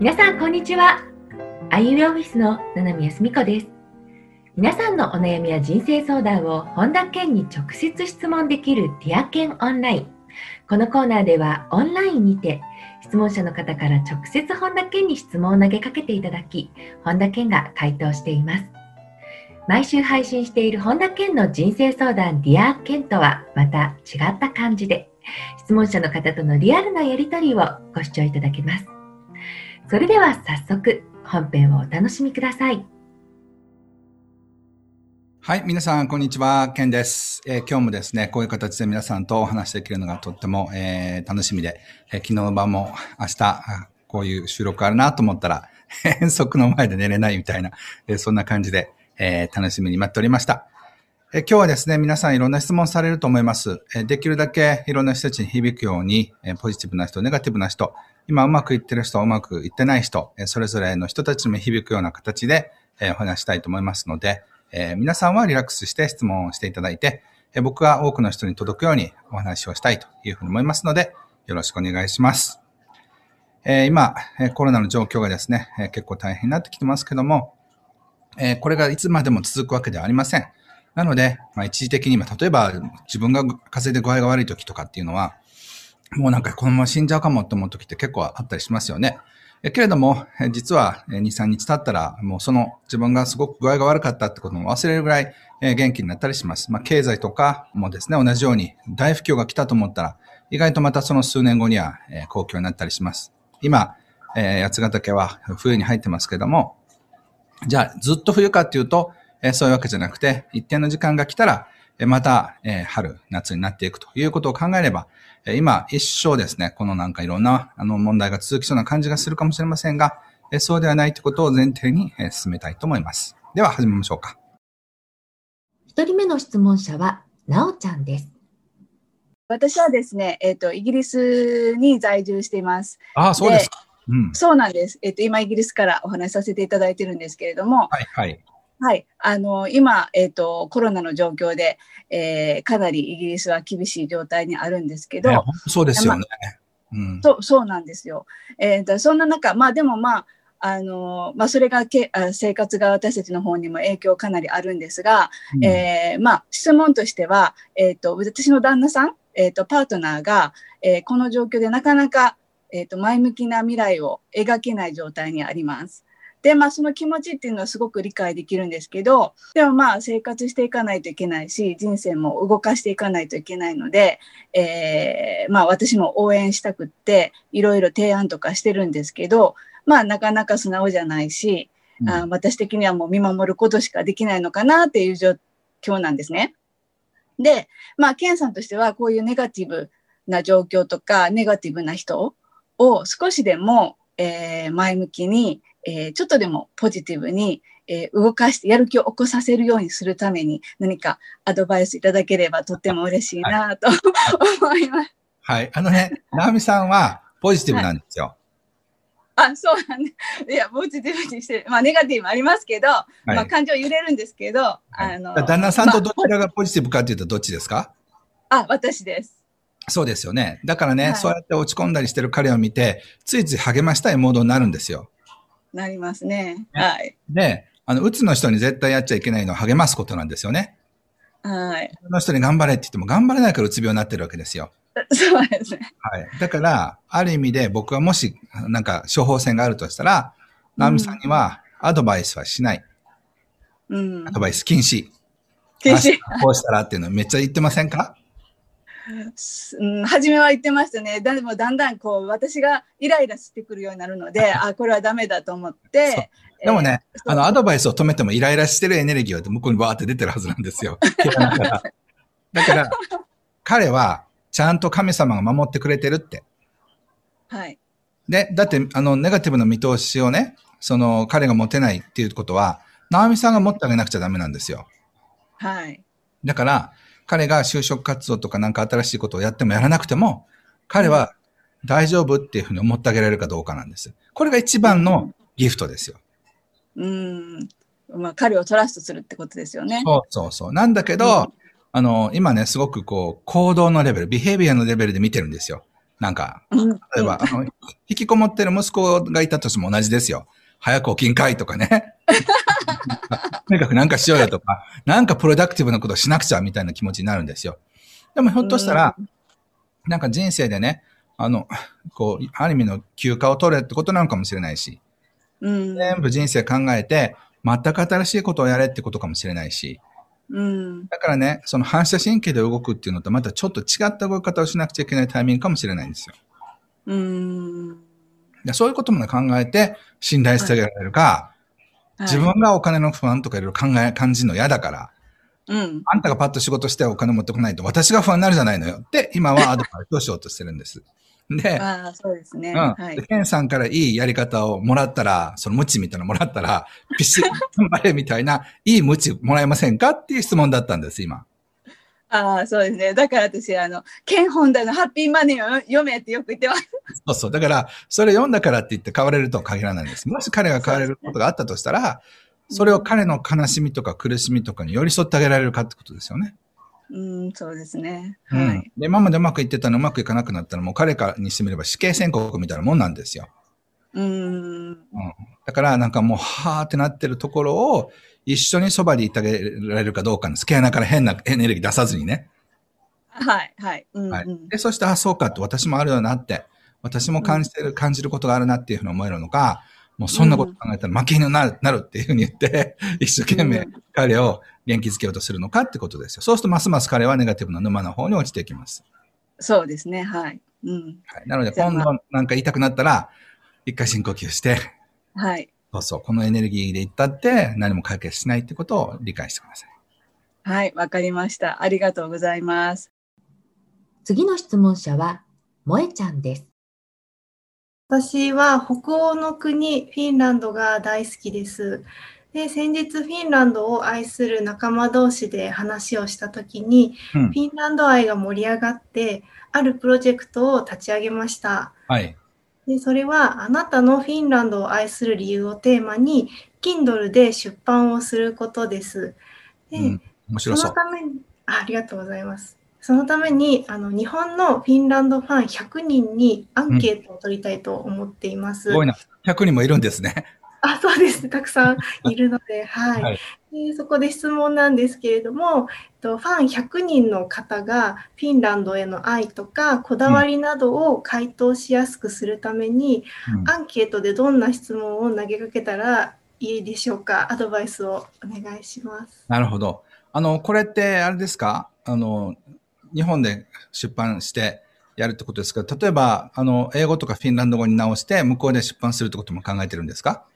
皆さんこんにちは。あゆみオフィスの七海康美子です。皆さんのお悩みや人生相談を本田健に直接質問できる Dear Ken オンライン。このコーナーではオンラインにて質問者の方から直接本田健に質問を投げかけていただき本田健が回答しています。毎週配信している本田健の人生相談 Dear Ken とはまた違った感じで質問者の方とのリアルなやり取りをご視聴いただけます。それでは早速本編をお楽しみください。はい、皆さん、こんにちは。ケンです、えー、今日もですね、こういう形で皆さんとお話しできるのがとっても、えー、楽しみで、えー、昨日の晩も明日、こういう収録あるなと思ったら、遠足の前で寝れないみたいな、えー、そんな感じで、えー、楽しみに待っておりました。え今日はですね、皆さんいろんな質問されると思います。えできるだけいろんな人たちに響くように、えポジティブな人、ネガティブな人、今うまくいってる人、うまくいってない人、それぞれの人たちにも響くような形でお話したいと思いますので、皆さんはリラックスして質問をしていただいて、僕は多くの人に届くようにお話をしたいというふうに思いますので、よろしくお願いします。今、コロナの状況がですね、結構大変になってきてますけども、これがいつまでも続くわけではありません。なので、まあ、一時的に、例えば自分が風邪で具合が悪い時とかっていうのは、もうなんかこのまま死んじゃうかもって思う時って結構あったりしますよね。けれども、実は2、3日経ったら、もうその自分がすごく具合が悪かったってことも忘れるぐらい元気になったりします。まあ、経済とかもですね、同じように大不況が来たと思ったら、意外とまたその数年後には好況になったりします。今、八ヶ岳は冬に入ってますけども、じゃあずっと冬かっていうと、そういうわけじゃなくて、一定の時間が来たら、また春、夏になっていくということを考えれば、今、一生ですね、このなんかいろんなあの問題が続きそうな感じがするかもしれませんが、そうではないということを前提に進めたいと思います。では始めましょうか。一人目の質問者は、なおちゃんです。私はですね、えっ、ー、と、イギリスに在住しています。ああ、そうですか。うん、そうなんです。えっ、ー、と、今、イギリスからお話しさせていただいてるんですけれども、はい、はい。はい。あの、今、えっ、ー、と、コロナの状況で、えー、かなりイギリスは厳しい状態にあるんですけど。そうですよね。うん、そう、そうなんですよ。えー、そんな中、まあでもまあ、あの、まあそれがけあ生活が私たちの方にも影響かなりあるんですが、うん、えー、まあ質問としては、えっ、ー、と、私の旦那さん、えっ、ー、と、パートナーが、えー、この状況でなかなか、えっ、と、前向きな未来を描けない状態にあります。で、まあその気持ちっていうのはすごく理解できるんですけど、でもまあ生活していかないといけないし、人生も動かしていかないといけないので、えー、まあ私も応援したくって、いろいろ提案とかしてるんですけど、まあなかなか素直じゃないし、うん、あ私的にはもう見守ることしかできないのかなっていう状況なんですね。で、まあ、ケンさんとしてはこういうネガティブな状況とか、ネガティブな人を少しでも、えー、前向きに、えー、ちょっとでもポジティブに、えー、動かしてやる気を起こさせるようにするために何かアドバイスいただければとっても嬉しいなと、はい、思います。はい。あのね、直美さんはポジティブなんですよ。はい、あ、そうなんで、いや、ポジティブにして、まあ、ネガティブもありますけど、はい、まあ、感情揺れるんですけど、はい、あの。旦那さんとどちらがポジティブかっていうとどっちですか、あ、私です。そうですよね。だからね、はい、そうやって落ち込んだりしてる彼を見て、ついつい励ましたいモードになるんですよ。なりますね。はい。で、あの、うつの人に絶対やっちゃいけないのは励ますことなんですよね。はい。その人に頑張れって言っても頑張れないからうつ病になってるわけですよ。そうですね。はい。だから、ある意味で僕はもし、なんか処方箋があるとしたら、ナミさんにはアドバイスはしない。うん。アドバイス禁止。禁止。こうしたらっていうのめっちゃ言ってませんか？うん、初めは言ってましたね。でもだんだんこう私がイライラしてくるようになるので、あ、これはダメだと思って。でもね、えー、あの、アドバイスを止めてもイライラしてるエネルギーは向こうにバーって出てるはずなんですよ。だから、彼はちゃんと神様が守ってくれてるって。はい。で、だって、あの、ネガティブな見通しをね、その、彼が持てないっていうことは、直美さんが持ってあげなくちゃダメなんですよ。はい。だから、彼が就職活動とかなんか新しいことをやってもやらなくても、彼は大丈夫っていうふうに思ってあげられるかどうかなんです。これが一番のギフトですよ。うん。まあ、彼をトラストするってことですよね。そうそうそう。なんだけど、うん、あの、今ね、すごくこう、行動のレベル、ビヘイビアのレベルで見てるんですよ。なんか、うん例えば、あの、引きこもってる息子がいたとしても同じですよ。早く起きんかいとかね。とにかくなんかしようよとか、なんかプロダクティブなことしなくちゃみたいな気持ちになるんですよ。でもひょっとしたら、なんか人生でね、あの、こう、ある意味の休暇を取れってことなのかもしれないし、うん。全部人生考えて、全く新しいことをやれってことかもしれないし、うん。だからね、その反射神経で動くっていうのとまたちょっと違った動き方をしなくちゃいけないタイミングかもしれないんですよ。うん。でそういうこともね考えて信頼してあげられるか、自分がお金の不安とかいろいろ考え、感じるの嫌だから、うん。あんたがパッと仕事してお金持ってこないと私が不安になるじゃないのよって今はアドバイスをしようとしてるんです。で、ああ、そうですね。うん。はいで。ケンさんからいいやり方をもらったら、その無知みたいなのもらったら、ピシッ頑張れみたいな、いい無知もらえませんかっていう質問だったんです、今。ああ、そうですね。だから私、あの、ケンホンダのハッピーマネーを読めってよく言ってます。そうそう。だから、それ読んだからって言って変われるとは限らないんです。もし彼が変われることがあったとしたら、それを彼の悲しみとか苦しみとかに寄り添ってあげられるかってことですよね。うん、そうですね。うんはい。。で、今までうまくいってたのうまくいかなくなったら、もう彼からにしてみれば死刑宣告みたいなもんなんですよ。うん。だから、なんかもう、はーってなってるところを、一緒にそばでいてあげられるかどうかです。毛穴から変なエネルギー出さずにね。はい、はい。うん、はいうん。で、そして、あ、そうかって、私もあるよなって、私も感じてる、感じることがあるなっていうふうに思えるのか、もうそんなこと考えたら負け犬になるなるっていうふうに言って、一生懸命うん彼を元気づけようとするのかってことですよ。そうすると、ますます彼はネガティブな沼の方に落ちていきます。そうですね。はい。うん。はい。なので、今度なんか言いたくなったら、一回深呼吸して、はい。そうそう、このエネルギーで言ったって何も解決しないってことを理解してください。はい、わかりました。ありがとうございます。次の質問者は、萌えちゃんです。私は北欧の国、フィンランドが大好きです。で、先日フィンランドを愛する仲間同士で話をしたときに、うんフ。ィンランド愛が盛り上がって、あるプロジェクトを立ち上げました。はい。で、それはあなたのフィンランドを愛する理由をテーマに、Kindle で出版をすることです。で、うん。面白そうその。ためにあ、ありがとうございます。そのためにあの日本のフィンランドファン100人にアンケートを取りたいと思っています。すごいな。100人もいるんですね。あ、そうです。たくさんいるので、はい。はいでそこで質問なんですけれども、えっとファン100人の方がフィンランドへの愛とかこだわりなどを回答しやすくするために、うんアンケートでどんな質問を投げかけたらいいでしょうか？アドバイスをお願いします。なるほど。あの、これって、あれですか？あの、日本で出版してやるってことですけど、例えば、あの、英語とかフィンランド語に直して、向こうで出版するってことも考えてるんですか？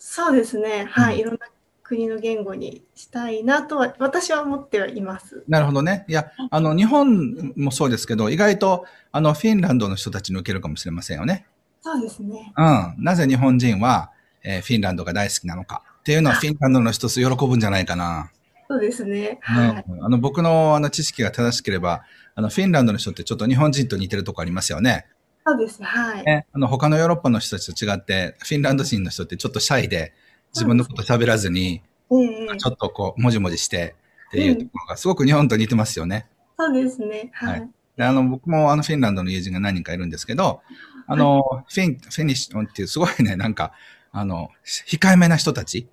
そうですね。はい。うんいろんな国の言語にしたいなとは、私は思ってはいます。なるほどね。いや、あの、日本もそうですけど、意外と、あの、フィンランドの人たちに受けるかもしれませんよね。そうですね。うん。なぜ日本人は、えーフィンランドが大好きなのかっていうのは、フィンランドの人喜ぶんじゃないかな。そうですね。はい。うん、あの僕のあの知識が正しければ、あのフィンランドの人ってちょっと日本人と似てるとこありますよね。そうです。はい。ねあの他のヨーロッパの人たちと違って、フィンランド人の人ってちょっとシャイで、自分のこと喋らずに、ええちょっとこう、もじもじしてっていうところがすごく日本と似てますよね。そうですね。ははいい。であの僕もあのフィンランドの友人が何人かいるんですけど、あの、フィン、フィニッシュっていうすごいね、なんか、あの、控えめな人たち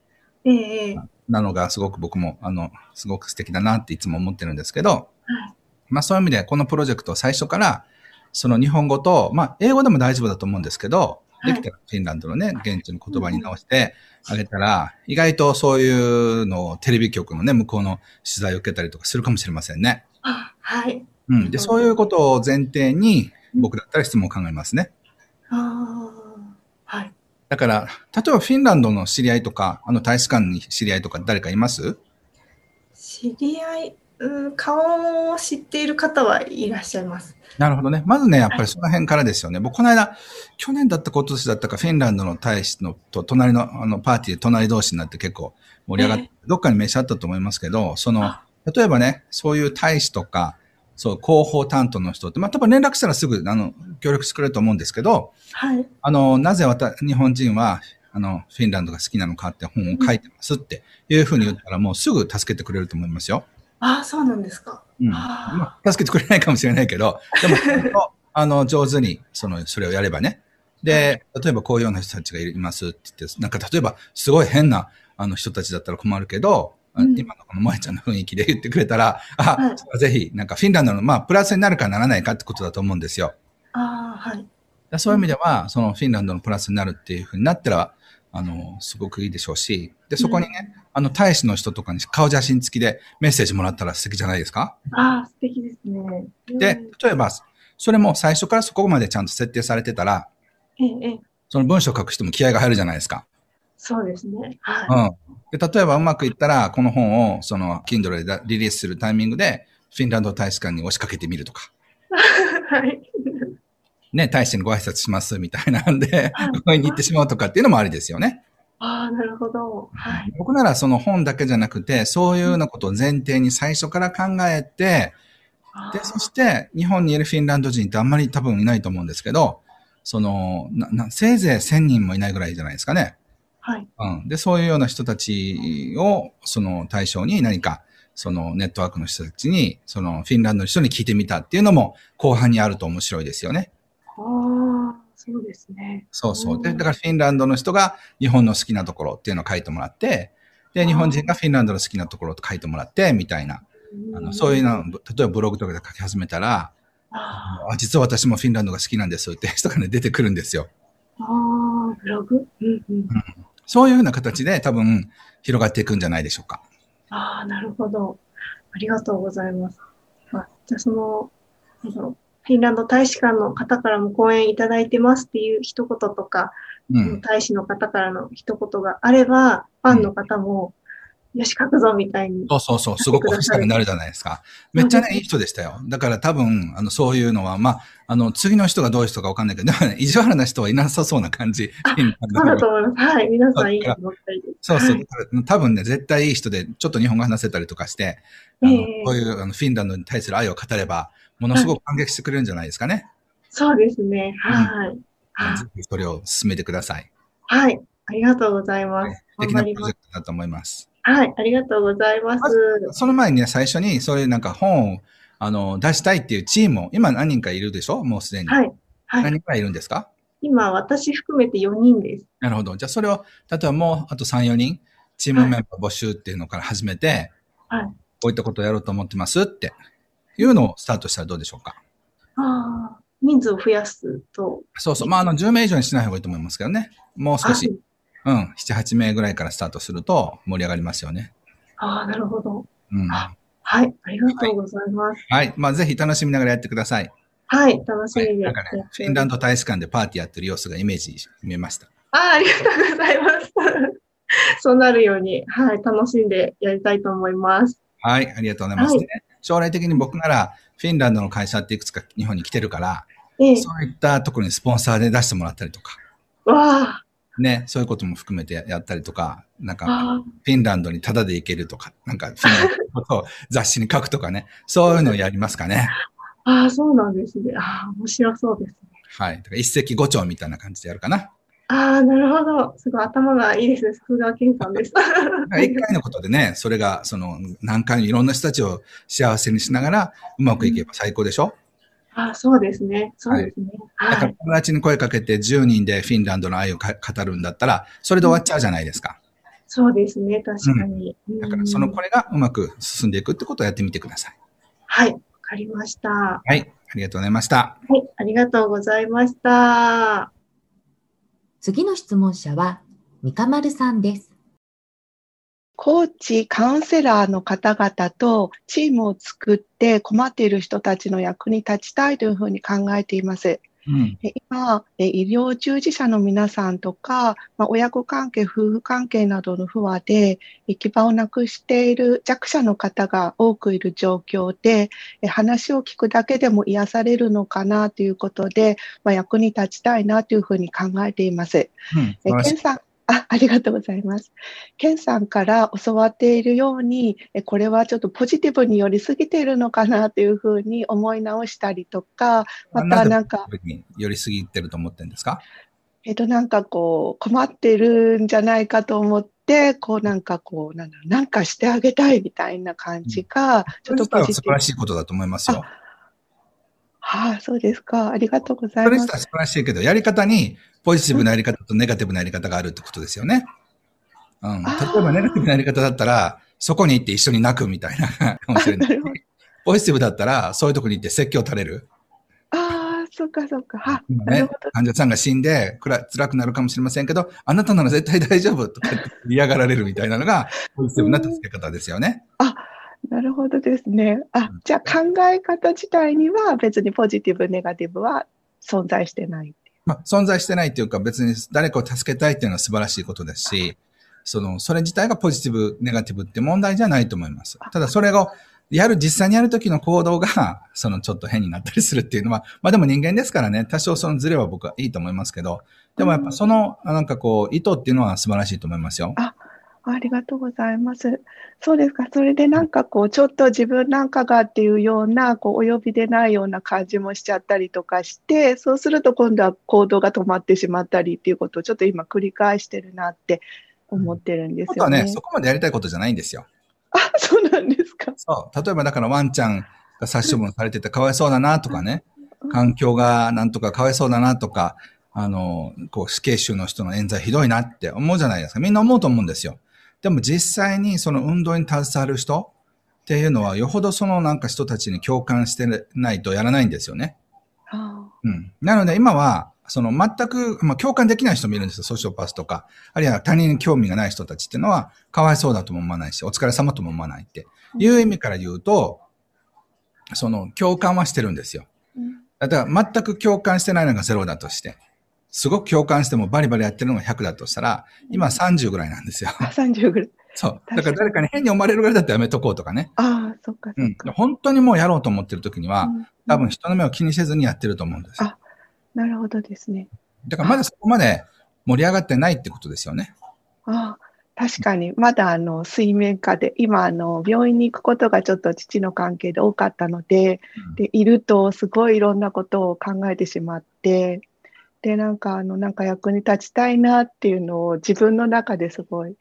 ええええなのがすごく僕も、あの、すごく素敵だなっていつも思ってるんですけど、はいまあそういう意味でこのプロジェクトを最初から、その日本語と、まあ英語でも大丈夫だと思うんですけど、はいできたらフィンランドのね、現地の言葉に直してあげたら、意外とそういうのをテレビ局のね、向こうの取材を受けたりとかするかもしれませんね。あはい。うん。で、そういうことを前提に、僕だったら質問を考えますね。ああ。はい。だから、例えばフィンランドの知り合いとか、あの大使館に知り合いとか誰かいます？知り合い、うん、顔を知っている方はいらっしゃいます。なるほどね。まずね、やっぱりその辺からですよね。僕、この間、去年だったか今年だったか、フィンランドの大使のと隣のあのパーティーで隣同士になって結構盛り上がって、どっかに名刺あったと思いますけど、そのあ、例えばね、そういう大使とか、そう、広報担当の人って、まあ、多分連絡したらすぐ、あの、協力してくれると思うんですけど、はい。あの、なぜわた日本人は、あの、フィンランドが好きなのかって本を書いてますっていうふうに言ったら、もうすぐ助けてくれると思いますよ。ああ、そうなんですか。うん。あまあ、助けてくれないかもしれないけど、でも、あの、上手に、その、それをやればね。で、例えばこういうような人たちがいますって言って、なんか例えばすごい変なあの人たちだったら困るけど、うん、今のこの萌ちゃんの雰囲気で言ってくれたら、あ、はい、ぜひ、なんかフィンランドの、まあ、プラスになるかならないかってことだと思うんですよ。ああ、はい。そういう意味では、そのフィンランドのプラスになるっていうふうになったら、あの、すごくいいでしょうし、で、そこにね、うん、あの、大使の人とかに顔写真付きでメッセージもらったら素敵じゃないですか？ああ、素敵ですね。で、例えば、それも最初からそこまでちゃんと設定されてたら、ええ、その文章を書く人も気合が入るじゃないですか？そうですね。はい。うん。で、例えばうまくいったら、この本を、その、Kindle でリリースするタイミングで、フィンランド大使館に押しかけてみるとか。はい。ね、大使にご挨拶しますみたいなんで、ここに行ってしまうとかっていうのもありですよね。ああ、なるほど。はい。僕ならその本だけじゃなくて、そういうようなことを前提に最初から考えて、で、そして日本にいるフィンランド人ってあんまり多分いないと思うんですけど、その、な、な、せいぜい1000人もいないぐらいじゃないですかね。はい。うん。で、そういうような人たちを、その対象に何か、そのネットワークの人たちに、そのフィンランドの人に聞いてみたっていうのも後半にあると面白いですよね。そうですね。そうそう。で、だからフィンランドの人が日本の好きなところっていうのを書いてもらって、で、日本人がフィンランドの好きなところと書いてもらって、みたいな。あのそういうの、例えばブログとかで書き始めたら、あ実は私もフィンランドが好きなんですって人がね、出てくるんですよ。ああ、ブログ、うんうん、うん、そういうふうな形で多分広がっていくんじゃないでしょうか。ああ、なるほど。ありがとうございます。あじゃあその、なんだろう、フィンランド大使館の方からも講演いただいてますっていう一言とか、うん、大使の方からの一言があれば、ファンの方も、よし、書くぞ、みたいに。そうそうそう、すごく欲しくなるじゃないですか。めっちゃね、いい人でしたよ。だから多分、あの、そういうのは、まあ、あの、次の人がどういう人かわかんないけど、でもね、意地悪な人はいなさそうな感じ。そうだと思います。はい。皆さんいいと思ったりそうそう。多分ね、絶対いい人で、ちょっと日本語話せたりとかして、あの、こういうあのフィンランドに対する愛を語れば、ものすごく感激してくれるんじゃないですかね。そうですね。はい。ぜひそれを進めてください。はい。ありがとうございます。素敵なプロジェクトだと思います。はい、ありがとうございます。その前にね、最初にそういうなんか本をあの出したいっていうチームを、今何人かいるでしょ？もうすでに。はい。はい、何人くらいいるんですか？今、私含めて4人です。なるほど。じゃあ、それを、例えばもうあと3、4人、チームメンバー募集っていうのから始めて、はい。こういったことをやろうと思ってますっていうのをスタートしたらどうでしょうか？ああ、人数を増やすと。そうそう。まあ、あの、10名以上にしない方がいいと思いますけどね。もう少しうん、7、8名ぐらいからスタートすると盛り上がりますよね。ああ、なるほど。うん。はい、ありがとうございます。はい、はい、まあぜひ楽しみながらやってください。はい、楽しみで、はい、なんかね、フィンランド大使館でパーティーやってる様子がイメージ見えました。ああ、ありがとうございます。そうなるように、はい、楽しんでやりたいと思います。はい、ありがとうございます、ね、はい、将来的に僕なら、フィンランドの会社っていくつか日本に来てるから、ええ、そういったところにスポンサーで出してもらったりとか。わあ、ね、そういうことも含めてやったりとか、なんか、フィンランドにタダで行けるとか、なんか、フィンランドのことを雑誌に書くとかね、そういうのをやりますかね。ああ、そうなんですね。ああ、面白そうですね。はい。だから一石五鳥みたいな感じでやるかな。ああ、なるほど。すごい頭がいいですね。さすがケンさんです。一回のことでね、それが、その、何回もいろんな人たちを幸せにしながら、うまくいけば最高でしょ、うんあそうですね。そうですね。はい。だから友達に声かけて10人でフィンランドの愛を語るんだったら、それで終わっちゃうじゃないですか。そうですね。確かに。うん、だからそのこれがうまく進んでいくってことをやってみてください。はい。わかりました。はい。ありがとうございました。はい。ありがとうございました。次の質問者は、三か丸さんです。コーチ、カウンセラーの方々とチームを作って困っている人たちの役に立ちたいというふうに考えています。うん、今、医療従事者の皆さんとか、まあ、親子関係、夫婦関係などの不和で行き場をなくしている弱者の方が多くいる状況で、話を聞くだけでも癒されるのかなということで、まあ、役に立ちたいなというふうに考えています。うん、ケンさんあ ありがとうございます。ケンさんから教わっているように、これはちょっとポジティブに寄りすぎているのかなというふうに思い直したりとか、またなんか。寄りすぎてると思ってるんですか？えっと、なんかこう、困ってるんじゃないかと思って、こうなんかこう、なんなんかしてあげたいみたいな感じが、ちょっとポジティブ。素晴らしいことだと思いますよ。はあ、そうですか。ありがとうございます。それしたら素晴らしいけど、やり方にポジティブなやり方とネガティブなやり方があるってことですよね。うん。例えばネガティブなやり方だったら、そこに行って一緒に泣くみたいなかもしれない。ポジティブだったら、そういうとこに行って説教垂れる。ああ、そっかそっか。は、今ね、患者さんが死んで辛くなるかもしれませんけど、あなたなら絶対大丈夫とか嫌がられるみたいなのが、ポジティブな助け方ですよね。あ、なるほどですね。あ、じゃあ考え方自体には別にポジティブ、ネガティブは存在してない。まあ、存在してないっていうか別に誰かを助けたいっていうのは素晴らしいことですし、その、それ自体がポジティブ、ネガティブって問題じゃないと思います。ただそれを、やる、実際にやるときの行動が、そのちょっと変になったりするっていうのは、まあでも人間ですからね、多少そのズレは僕はいいと思いますけど、でもやっぱその、なんかこう、意図っていうのは素晴らしいと思いますよ。あ、ありがとうございます。そうですか。それでなんかこう、ちょっと自分なんかがっていうような、こう、お呼びでないような感じもしちゃったりとかして、そうすると今度は行動が止まってしまったりっていうことをちょっと今繰り返してるなって思ってるんですよね。ね、そこまでやりたいことじゃないんですよ。あ、そうなんですか。そう。例えばだからワンちゃんが殺処分されててかわいそうだなとかね、環境がなんとかかわいそうだなとか、あの、こう死刑囚の人の冤罪ひどいなって思うじゃないですか。みんな思うと思うんですよ。でも実際にその運動に携わる人っていうのは、よほどそのなんか人たちに共感してないとやらないんですよね。うん。なので今は、その全く、まあ、共感できない人もいるんですよ。ソーショパスとか。あるいは他人に興味がない人たちっていうのは、かわいそうだとも思わないし、お疲れ様とも思わないっていう意味から言うと、その共感はしてるんですよ。だから全く共感してないのがゼロだとして、すごく共感してもバリバリやってるのが100だとしたら、今30ぐらいなんですよ。30ぐらい。そう。だから誰かに変に思われるぐらいだったらやめとこうとかね。ああ、そっかそっか、うん。本当にもうやろうと思ってる時には、うん、多分人の目を気にせずにやってると思うんです。あ、なるほどですね。だからまだそこまで盛り上がってないってことですよね。ああ、確かに、まだあの水面下で、今あの病院に行くことがちょっと父の関係で多かったので、うん、でいるとすごいいろんなことを考えてしまって、で、なんかあの、なんか役に立ちたいなっていうのを自分の中ですごい、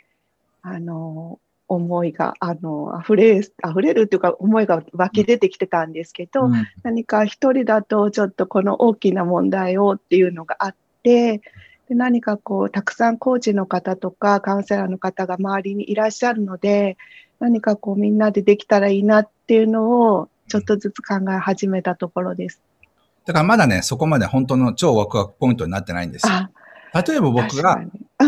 あの、思いが、あの、溢れ、溢れるっていうか、思いが湧き出てきてたんですけど、うん、何か一人だとちょっとこの大きな問題をっていうのがあって、で何かこう、たくさんコーチの方とかカウンセラーの方が周りにいらっしゃるので、何かこうみんなでできたらいいなっていうのをちょっとずつ考え始めたところです。だからまだね、そこまで本当の超ワクワクポイントになってないんですよ。例えば僕が、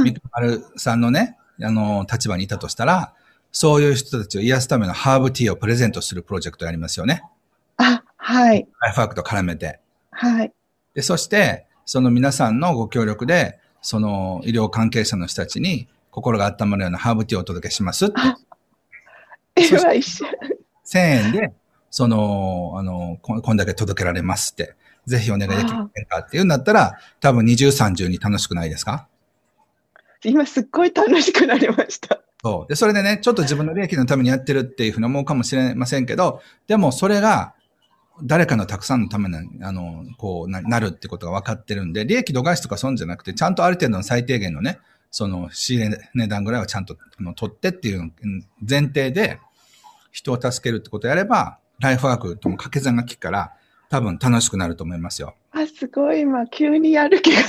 ミクマルさんのね、あの、立場にいたとしたら、そういう人たちを癒すためのハーブティーをプレゼントするプロジェクトやりますよね。あ、はい。ライフワークと絡めて。はい。で、そして、その皆さんのご協力で、その医療関係者の人たちに心が温まるようなハーブティーをお届けしますって。今一緒。1000円で、その、あの、ここんだけ届けられますって、ぜひお願いできませんかっていうんだったら、多分20、30に楽しくないですか？今すっごい楽しくなりました。そう。で、それでね、ちょっと自分の利益のためにやってるっていうふうに思うかもしれませんけど、でもそれが、誰かのたくさんのために、あの、こうな、なるってことが分かってるんで、利益度外視とか損じゃなくて、ちゃんとある程度の最低限のね、その仕入れ値段ぐらいはちゃんとあの取ってっていう前提で、人を助けるってことをやれば、ライフワークとも掛け算が効くから、多分楽しくなると思いますよ。あ、すごい、今、急にやる気が。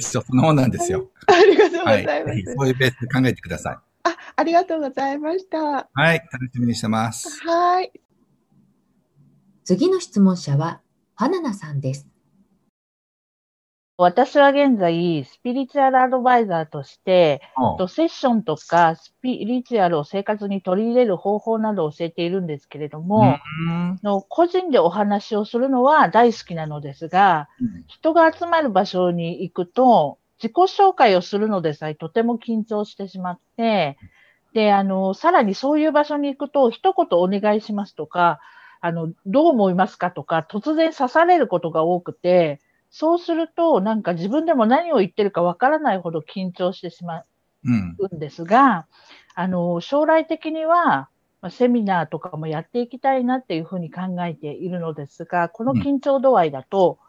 そのもんなんですよ。ありがとうございます。はい、そういうベースで考えてください。あ、ありがとうございました。はい、楽しみにしてます。はい。次の質問者は、ファナナさんです。私は現在、スピリチュアルアドバイザーとして、とセッションとかスピリチュアルを生活に取り入れる方法などを教えているんですけれども、の個人でお話をするのは大好きなのですが、うん、人が集まる場所に行くと、自己紹介をするのでさえとても緊張してしまって、で、あの、さらにそういう場所に行くと、一言お願いしますとか、あの、どう思いますかとか、突然刺されることが多くて、そうすると、なんか自分でも何を言ってるかわからないほど緊張してしまうんですが、うん、あの、将来的には、セミナーとかもやっていきたいなっていうふうに考えているのですが、この緊張度合いだと、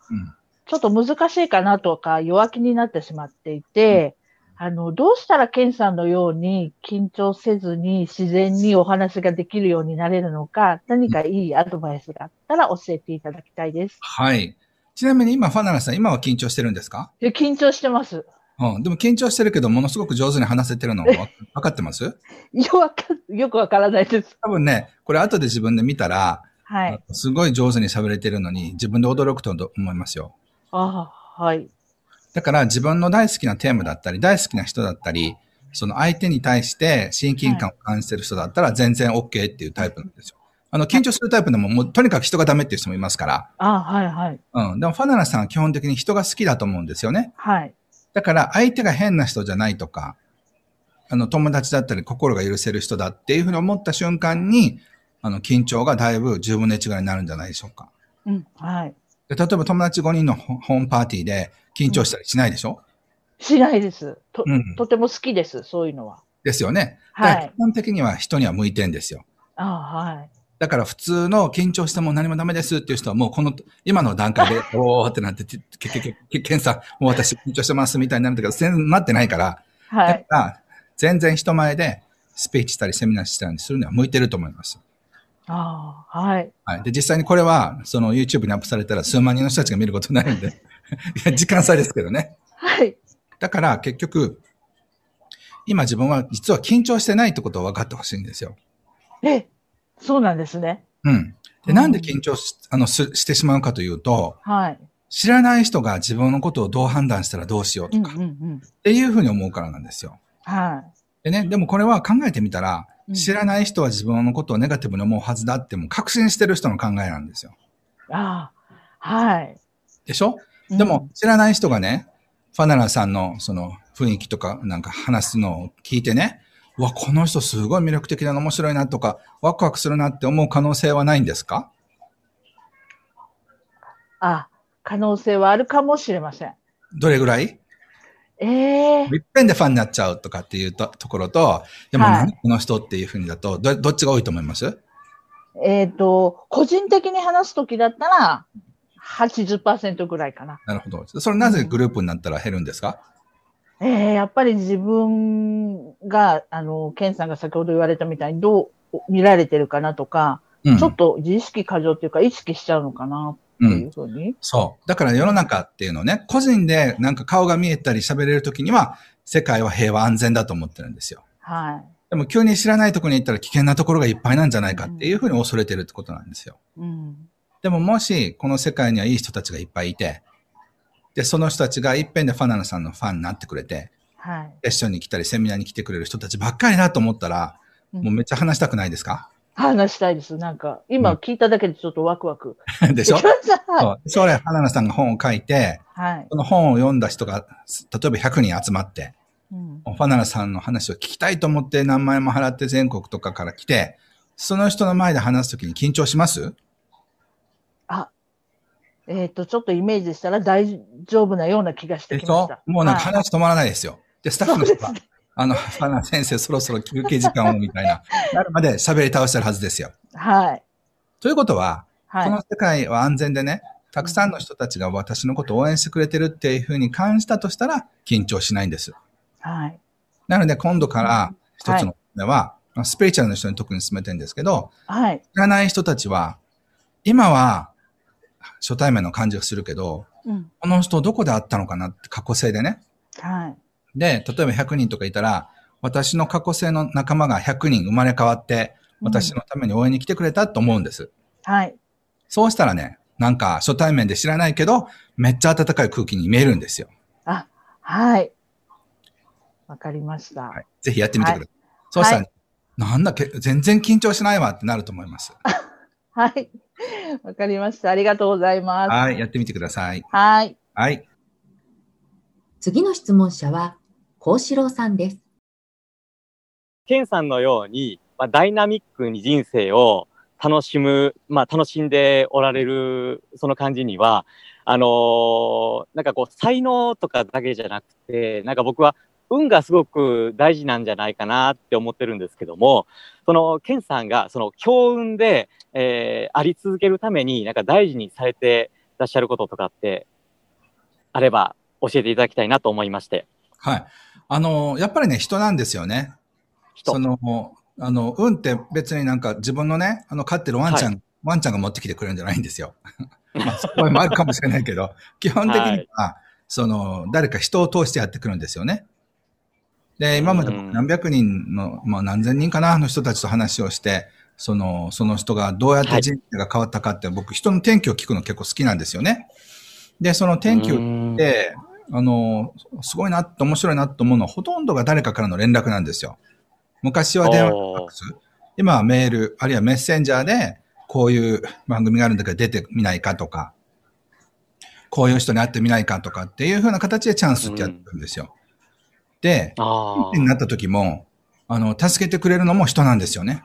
ちょっと難しいかなとか弱気になってしまっていて、あの、どうしたらケンさんのように緊張せずに自然にお話ができるようになれるのか、何かいいアドバイスがあったら教えていただきたいです。はい。ちなみに今、ファナラさん、今は緊張してるんですか？いや、緊張してます。うん。でも緊張してるけど、ものすごく上手に話せてるの分かってます？いや、わか、よくわからないです。多分ね、これ後で自分で見たら、はい。すごい上手に喋れてるのに、自分で驚くと思いますよ。ああ、はい。だから自分の大好きなテーマだったり、大好きな人だったり、その相手に対して親近感を感じてる人だったら全然 OK っていうタイプなんですよ。あの、緊張するタイプでも、もうとにかく人がダメっていう人もいますから。あはいはい。うん。でもファナナさんは基本的に人が好きだと思うんですよね。はい。だから相手が変な人じゃないとか、あの、友達だったり心が許せる人だっていうふうに思った瞬間に、あの、緊張がだいぶ10分の1ぐらいになるんじゃないでしょうか。うん。はい。で例えば友達5人のホームパーティーで緊張したりしないでしょ、うん、しないです。と、うん、とても好きです、そういうのは。ですよね。はい。基本的には人には向いてんですよ。あはい。だから普通の緊張しても何もダメですっていう人はもうこの、今の段階で、おーってなって、け、け、け、け、検査、もう私緊張してますみたいになるんだけど、全然なってないから、はい。だ全然人前でスピーチしたりセミナーしたりするには向いてると思います。ああ、はい。はい。で、実際にこれは、その YouTube にアップされたら数万人の人たちが見ることになるんで、いや、時間差ですけどね。はい。だから結局、今自分は実は緊張してないってことを分かってほしいんですよ。え、そうなんですね。うん。で、なんで緊張し、あの、してしまうかというと、はい。知らない人が自分のことをどう判断したらどうしようとか、うんうんうん、っていうふうに思うからなんですよ。はい。でね、でもこれは考えてみたら、知らない人は自分のことをネガティブに思うはずだっても確信してる人の考えなんですよ。ああ、はい。でしょ、うん、でも知らない人がね、ファナラさんのその雰囲気とかなんか話すのを聞いてね、うわ、この人すごい魅力的なの面白いなとか、ワクワクするなって思う可能性はないんですか？あ、可能性はあるかもしれません。どれぐらい？ええー。いっぺんでファンになっちゃうとかっていうとところと、でも何、この人っていうふうにだと、ど、どっちが多いと思います？えっ、ー、と、個人的に話すときだったら、80%ぐらいかな。なるほど。それなぜグループになったら減るんですか、うん、ええー、やっぱり自分が、あの、ケンさんが先ほど言われたみたいにどう見られてるかなとか、うん、ちょっと自意識過剰っていうか意識しちゃうのかなっていうふうに、うん、そう。だから世の中っていうのね、個人でなんか顔が見えたり喋れるときには、世界は平和安全だと思ってるんですよ。はい。でも急に知らないところに行ったら危険なところがいっぱいなんじゃないかっていうふうに恐れてるってことなんですよ。うん。でももし、この世界にはいい人たちがいっぱいいて、で、その人たちがいっぺんでファナナさんのファンになってくれて、はい。セッションに来たりセミナーに来てくれる人たちばっかりだと思ったら、うん、もうめっちゃ話したくないですか？話したいです。なんか、今聞いただけでちょっとワクワク。でしょ？そう。将来、花菜さんが本を書いて、はい。その本を読んだ人が、例えば100人集まって、うん、ファナナさんの話を聞きたいと思って何万円も払って全国とかから来て、その人の前で話すときに緊張します？あ、えっ、ー、と、ちょっとイメージしたら大丈夫なような気がしてきました。もうなんか話止まらないですよ。で、スタッフの人が、あの、先生そろそろ休憩時間をみたいな、なるまで喋り倒してるはずですよ。はい。ということは、はい、この世界は安全でね、たくさんの人たちが私のことを応援してくれてるっていうふうに感じたとしたら、緊張しないんです。はい。なので、今度から一つのでは、はい、スピリチュアルの人に特に進めてるんですけど、はい。知らない人たちは、今は初対面の感じがするけど、うん、この人どこで会ったのかなって過去性でね。はい。で、例えば100人とかいたら、私の過去性の仲間が100人生まれ変わって、私のために応援に来てくれたと思うんです。はい。そうしたらね、なんか初対面で知らないけど、めっちゃ温かい空気に見えるんですよ。あ、はい。わかりました、はい。ぜひやってみてください。はい、そうしたら、ね、はい、なんだけ、全然緊張しないわってなると思います。はい。わかりました。ありがとうございます。はい。やってみてください。はい。はい。次の質問者は、幸四郎さんです。ケンさんのように、まあ、ダイナミックに人生を楽しむ、まあ、楽しんでおられる、その感じには、あのー、なんかこう、才能とかだけじゃなくて、なんか僕は運がすごく大事なんじゃないかなって思ってるんですけども、その、ケンさんが、その、強運で、えー、あり続けるために、なんか大事にされてらっしゃることとかって、あれば、教えていただきたいなと思いまして。はい。あの、やっぱりね、人なんですよね。人。その、あの、運って別になんか自分のね、あの、飼ってるワンちゃん、はい、ワンちゃんが持ってきてくれるんじゃないんですよ。まあ、そこもあるかもしれないけど、基本的には、はい、その、誰か人を通してやってくるんですよね。で、今まで何百人の、まあ何千人かな、の人たちと話をして、その、その人がどうやって人生が変わったかって、はい、僕人の転機を聞くの結構好きなんですよね。で、その転機を聞いて、あの、すごいなって面白いなと思うのはほとんどが誰かからの連絡なんですよ。昔は電話、ファックス。今はメール、あるいはメッセンジャーで、こういう番組があるんだけど出てみないかとか、こういう人に会ってみないかとかっていうふうな形でチャンスってやってるんですよ。で、になった時も、あの、助けてくれるのも人なんですよね。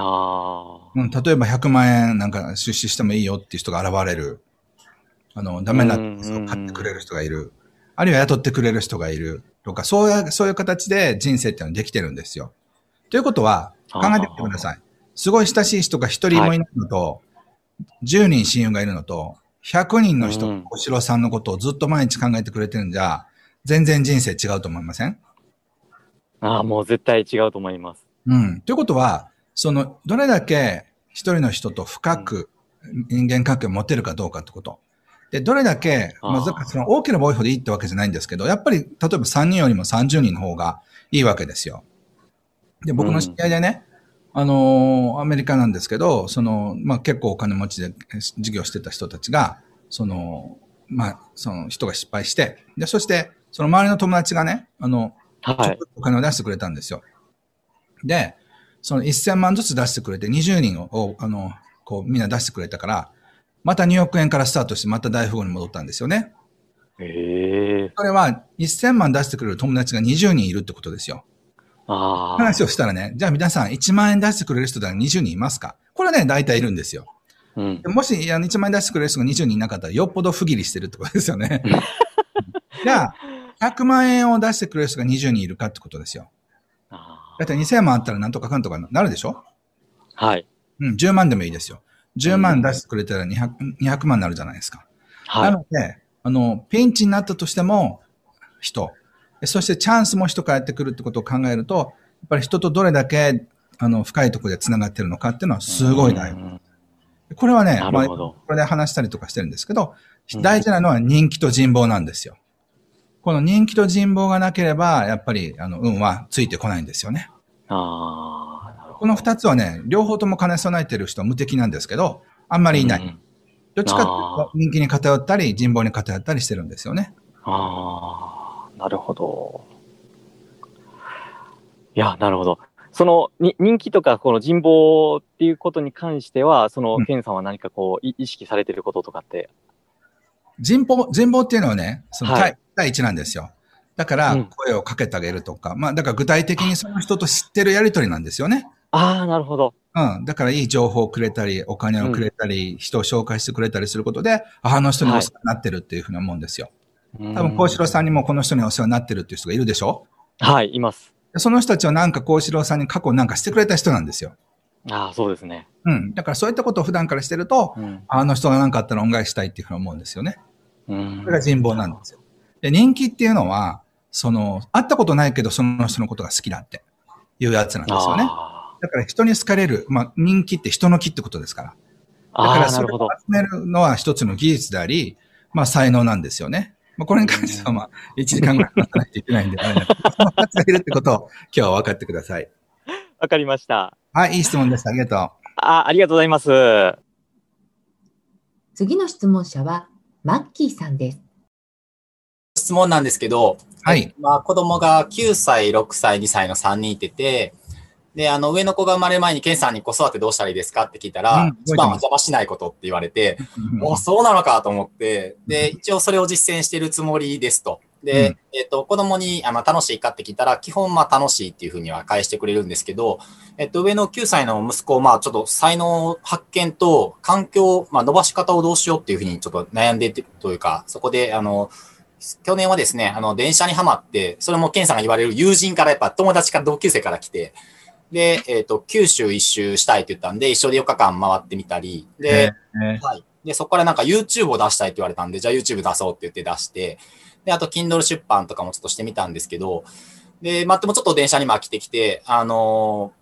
あうん、例えば100万円なんか出資してもいいよっていう人が現れる。あの、ダメな買ってくれる人がいる。あるいは雇ってくれる人がいる。とか、そういう、そういう形で人生っていうのはできてるんですよ。ということは、考えてみてください。すごい親しい人が一人もいないのと、はい、10人親友がいるのと、100人の人がお城さんのことをずっと毎日考えてくれてるんじゃ、全然人生違うと思いません？ああ、もう絶対違うと思います。うん。ということは、その、どれだけ一人の人と深く人間関係を持てるかどうかってこと。で、どれだけ、まず、その大きな多いほどいいってわけじゃないんですけど、やっぱり、例えば3人よりも30人の方がいいわけですよ。で、僕の知り合いでね、うん、あのアメリカなんですけど、その、まあ、結構お金持ちで事業してた人たちが、その、まあ、その人が失敗して、で、そして、その周りの友達がね、あの、はい、お金を出してくれたんですよ。で、その1000万ずつ出してくれて20人を、あの、こうみんな出してくれたから、また2億円からスタートしてまた大富豪に戻ったんですよね。へえ。それは1000万出してくれる友達が20人いるってことですよ。ああ。話をしたらね、じゃあ皆さん1万円出してくれる人が20人いますか？これはね、大体いるんですよ。うん、もしあの1万円出してくれる人が20人いなかったらよっぽど不義理してるってことですよね。じゃあ、100万円を出してくれる人が20人いるかってことですよ。だいたい2000万あったらなんとかかんとかなるでしょ？はい。うん、10万でもいいですよ。10万出してくれたら 200, 200万になるじゃないですか。はい。なので、あの、ピンチになったとしても、人。そしてチャンスも人からやってくるってことを考えると、やっぱり人とどれだけ、あの、深いところで繋がってるのかっていうのはすごい大事。これはね、まあ、これで話したりとかしてるんですけど、大事なのは人気と人望なんですよ。この人気と人望がなければ、やっぱり、あの、運はついてこないんですよね。ああ、この二つはね、両方とも兼ね備えてる人は無敵なんですけど、あんまりいない。うん、どっちかというと、人気に偏ったり、人望に偏ったりしてるんですよね。ああ、なるほど。いや、なるほど。そのに人気とかこの人望っていうことに関しては、その、ケンさんは何かこう、意識されてることとかって人望、人望っていうのはね、その対、はい、対一なんですよ。だから、声をかけてあげるとか、うん、まあ、だから具体的にその人と知ってるやりとりなんですよね。ああ、なるほど。うん。だからいい情報をくれたり、お金をくれたり、うん、人を紹介してくれたりすることで、あの人にお世話になってるっていうふうに思うんですよ。はい、多分、幸四郎さんにもこの人にお世話になってるっていう人がいるでしょ？はい、います。その人たちはなんか幸四郎さんに過去なんかしてくれた人なんですよ。ああ、そうですね。うん。だからそういったことを普段からしてると、うん、あの人が何かあったら恩返ししたいっていうふうに思うんですよね。うん。それが人望なんですよ。で、人気っていうのは、その、会ったことないけどその人のことが好きだっていうやつなんですよね。だから人に好かれる、まあ人気って人の気ってことですから。だからそれを集めるのは一つの技術であり、まあ才能なんですよね。まあこれに関してはまあ1時間ぐらい話さないといけないんで、あれその2つがいるってことを今日は分かってください。わかりました。はい、いい質問です。ありがとう。あ、ありがとうございます。次の質問者は、マッキーさんです。質問なんですけど、はい。まあ、子供が9歳、6歳、2歳の3人いてて、で、あの、上の子が生まれる前に、ケンさんに子育てどうしたらいいですかって聞いたら、うん、一番は邪魔しないことって言われて、もうそうなのかと思って、で、一応それを実践してるつもりですと。で、うん、えっ、と、子供にあの楽しいかって聞いたら、基本まあ楽しいっていうふうには返してくれるんですけど、えっと、上の9歳の息子、まあちょっと才能発見と環境、まあ伸ばし方をどうしようっていうふうにちょっと悩んでてというか、そこで、あの、去年はですね、あの、電車にはまって、それもケンさんが言われる友人からやっぱ友達から同級生から来て、で、えっ、ー、と、九州一周したいって言ったんで、一緒で4日間回ってみたり、で、はい。で、そこからなんか YouTube を出したいって言われたんで、じゃあ YouTube 出そうって言って出して、で、あと Kindle 出版とかもちょっとしてみたんですけど、で、まあ、でもちょっと電車にも飽きてきて、あの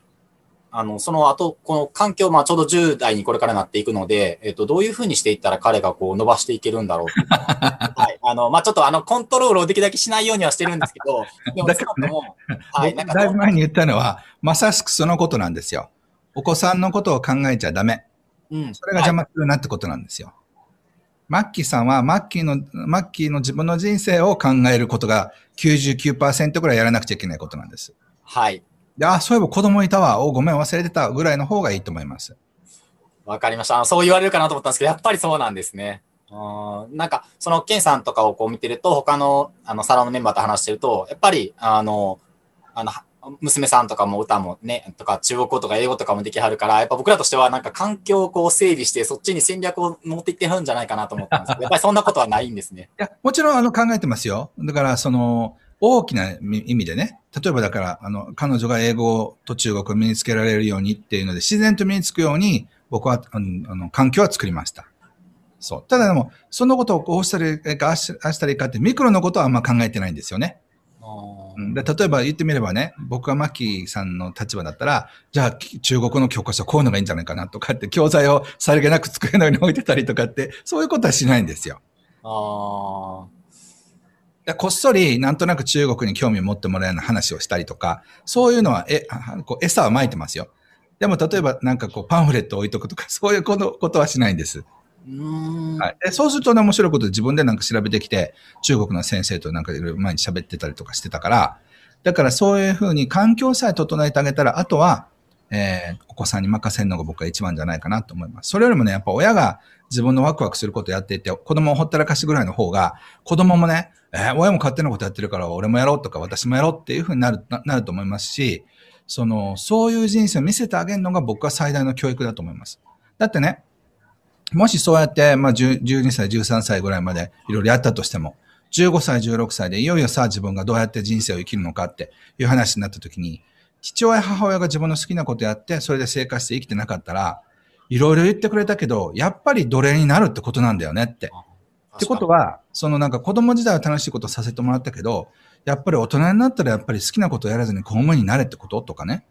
あの、その後、この環境、まあ、ちょうど10代にこれからなっていくので、えっと、どういうふうにしていったら彼がこう伸ばしていけるんだろう はい。あの、まあ、ちょっとあの、コントロールをできるだけしないようにはしてるんですけど、でも、少なも、はい。なんか、だいぶ前に言ったのは、まさしくそのことなんですよ。お子さんのことを考えちゃダメ。うん。それが邪魔するなってことなんですよ。はいマッキーさんは、マッキーの、マッキーの自分の人生を考えることが99%ぐらいやらなくちゃいけないことなんです。はい。で、あ、そういえば子供いたわ。お、ごめん、忘れてたぐらいの方がいいと思います。わかりました。そう言われるかなと思ったんですけど、やっぱりそうなんですね。うん、なんか、その、ケンさんとかをこう見てると、他の、あの、サロンのメンバーと話してると、やっぱり、あの、あの、娘さんとかも歌もね、とか中国語とか英語とかもできはるから、やっぱ僕らとしてはなんか環境をこう整備して、そっちに戦略を持っていってるんじゃないかなと思ったんですけど、やっぱりそんなことはないんですね。いや、もちろんあの考えてますよ。だからその、大きな意味でね、例えばだから、あの、彼女が英語と中国を身につけられるようにっていうので、自然と身につくように、僕は、あの、環境は作りました。そう。ただでも、そのことをこうしたらいいか、ああしたらいいかって、ミクロのことはあんま考えてないんですよね。で例えば言ってみればね、僕がマッキーさんの立場だったら、じゃあ中国の教科書こういうのがいいんじゃないかなとかって、教材をさりげなく机の上に置いてたりとかって、そういうことはしないんですよ。ああ。こっそりなんとなく中国に興味を持ってもらえるような話をしたりとか、そういうのは、え、こう餌は撒いてますよ。でも例えばなんかこうパンフレット置いとくとか、そういうことはしないんです。はい、でそうするとね、面白いことで自分でなんか調べてきて、中国の先生となんかいろいろ前に喋ってたりとかしてたから、だからそういうふうに環境さえ整えてあげたら、あとは、えー、お子さんに任せるのが僕は一番じゃないかなと思います。それよりもね、やっぱ親が自分のワクワクすることやっていて、子供をほったらかしぐらいの方が、子供もね、えー、親も勝手なことやってるから俺もやろうとか私もやろうっていうふうになる、なると思いますし、その、そういう人生を見せてあげるのが僕は最大の教育だと思います。だってね、もしそうやって、まあ、12歳、13歳ぐらいまでいろいろやったとしても、15歳、16歳でいよいよさ、自分がどうやって人生を生きるのかっていう話になった時に、父親、母親が自分の好きなことやって、それで生活して生きてなかったら、いろいろ言ってくれたけど、やっぱり奴隷になるってことなんだよねって。ってことは、そのなんか子供時代は楽しいことさせてもらったけど、やっぱり大人になったらやっぱり好きなことをやらずに公務員になれってこととかね。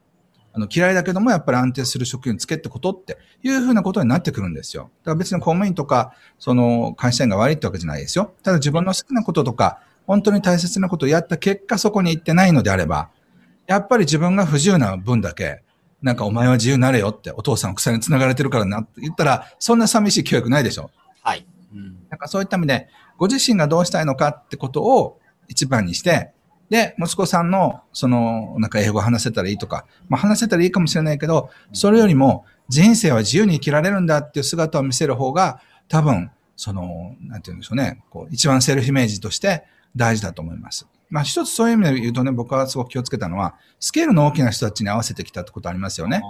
あの、嫌いだけども、やっぱり安定する職員つけってことっていうふうなことになってくるんですよ。だから別に公務員とか、その、会社員が悪いってわけじゃないですよ。ただ自分の好きなこととか、本当に大切なことをやった結果、そこに行ってないのであれば、やっぱり自分が不自由な分だけ、なんかお前は自由になれよって、お父さん草に繋がれてるからなって言ったら、そんな寂しい教育ないでしょ。はい。うん、なんかそういった意味で、ご自身がどうしたいのかってことを一番にして、で、息子さんの、その、なんか英語話せたらいいとか、まあ話せたらいいかもしれないけど、それよりも人生は自由に生きられるんだっていう姿を見せる方が、多分、その、なんて言うんでしょうね、こう、一番セルフイメージとして大事だと思います。まあ一つそういう意味で言うとね、僕はすごく気をつけたのは、スケールの大きな人たちに合わせてきたってことありますよね。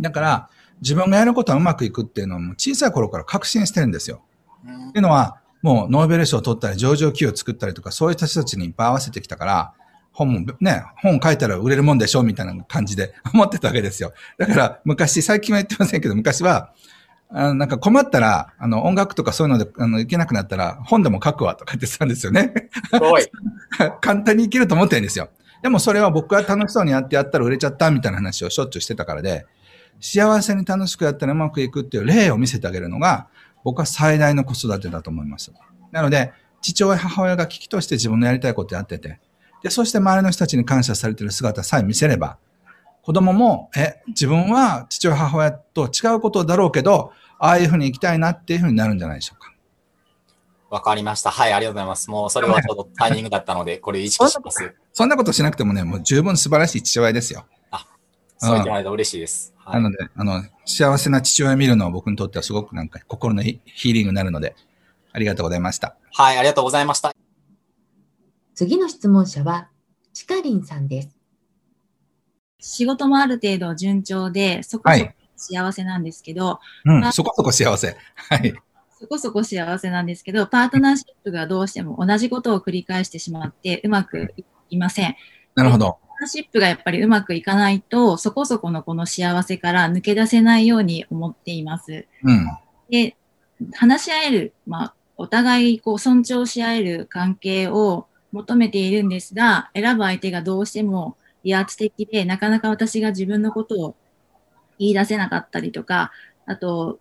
だから、自分がやることはうまくいくっていうのはもう小さい頃から確信してるんですよ。っていうのは、もうノーベル賞を取ったり、上場企業を作ったりとか、そういう人たちにいっぱい合わせてきたから、本もね、本書いたら売れるもんでしょみたいな感じで 思ってたわけですよ。だから昔、最近は言ってませんけど、昔は、あなんか困ったら、あの、音楽とかそういうので、あの、いけなくなったら、本でも書くわとか言ってたんですよね。すごい。簡単にいけると思ってるんですよ。でもそれは僕が楽しそうにやってやったら売れちゃったみたいな話をしょっちゅうしてたからで、幸せに楽しくやったらうまくいくっていう例を見せてあげるのが、僕は最大の子育てだと思います。なので、父親、母親が危機として自分のやりたいことやってて、で、そして周りの人たちに感謝されている姿さえ見せれば、子供も、え、自分は父親、母親と違うことだろうけど、ああいうふうに生きたいなっていうふうになるんじゃないでしょうか。わかりました。はい、ありがとうございます。もうそれはちょっとタイミングだったので、これ意識します。そんなことしなくてもね、もう十分素晴らしい父親ですよ。あ、そう言ってもらえたら嬉しいです。はい、なので、あの、幸せな父親を見るのは僕にとってはすごくなんか心のヒーリングになるので、ありがとうございました。はい、ありがとうございました。次の質問者は、ちかりんさんです。仕事もある程度順調で、そこそこ幸せなんですけど、はい、うん、そこそこ幸せ。はい。そこそこ幸せなんですけど、パートナーシップがどうしても同じことを繰り返してしまって、うまくいきません。なるほど。ーシップがやっぱりうまくいかないと、そこそこのこの幸せから抜け出せないように思っています。うん。で、話し合える、まあ、お互いこう尊重し合える関係を求めているんですが、選ぶ相手がどうしても威圧的で、なかなか私が自分のことを言い出せなかったりとか、あと、